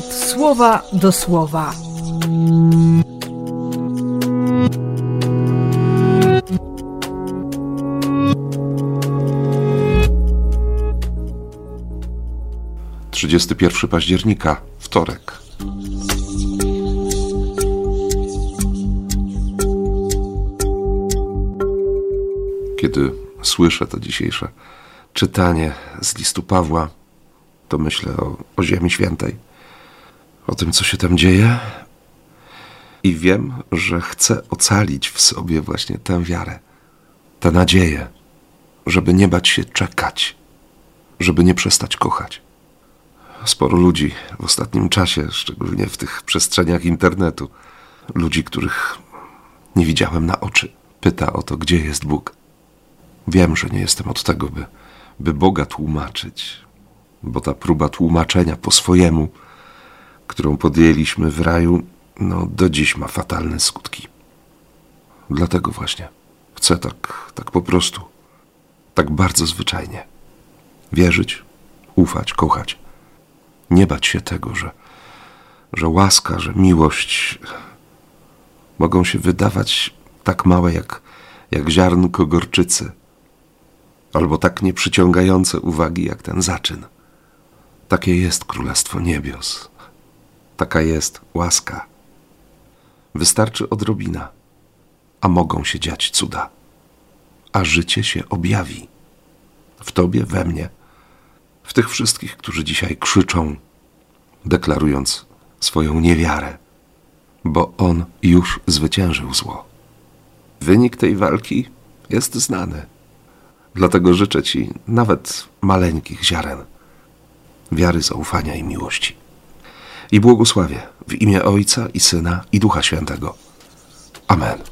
słowa do słowa. Trzydziesty pierwszy października, wtorek. Kiedy słyszę to dzisiejsze czytanie z listu Pawła, to myślę o, o Ziemi Świętej, o tym, co się tam dzieje, i wiem, że chcę ocalić w sobie właśnie tę wiarę, tę nadzieję, żeby nie bać się czekać, żeby nie przestać kochać. Sporo ludzi w ostatnim czasie, szczególnie w tych przestrzeniach internetu, ludzi, których nie widziałem na oczy, pyta o to, gdzie jest Bóg. Wiem, że nie jestem od tego, by, by Boga tłumaczyć, bo ta próba tłumaczenia po swojemu, którą podjęliśmy w raju, no do dziś ma fatalne skutki. Dlatego właśnie chcę tak, tak po prostu, tak bardzo zwyczajnie wierzyć, ufać, kochać. Nie bać się tego, że, że łaska, że miłość mogą się wydawać tak małe jak, jak ziarnko gorczycy, albo tak nieprzyciągające uwagi jak ten zaczyn. Takie jest Królestwo Niebios. Taka jest łaska. Wystarczy odrobina, a mogą się dziać cuda, a życie się objawi. W Tobie, we mnie, w tych wszystkich, którzy dzisiaj krzyczą, deklarując swoją niewiarę, bo On już zwyciężył zło. Wynik tej walki jest znany. Dlatego życzę Ci nawet maleńkich ziaren wiary, zaufania i miłości. I błogosławię w imię Ojca i Syna i Ducha Świętego. Amen.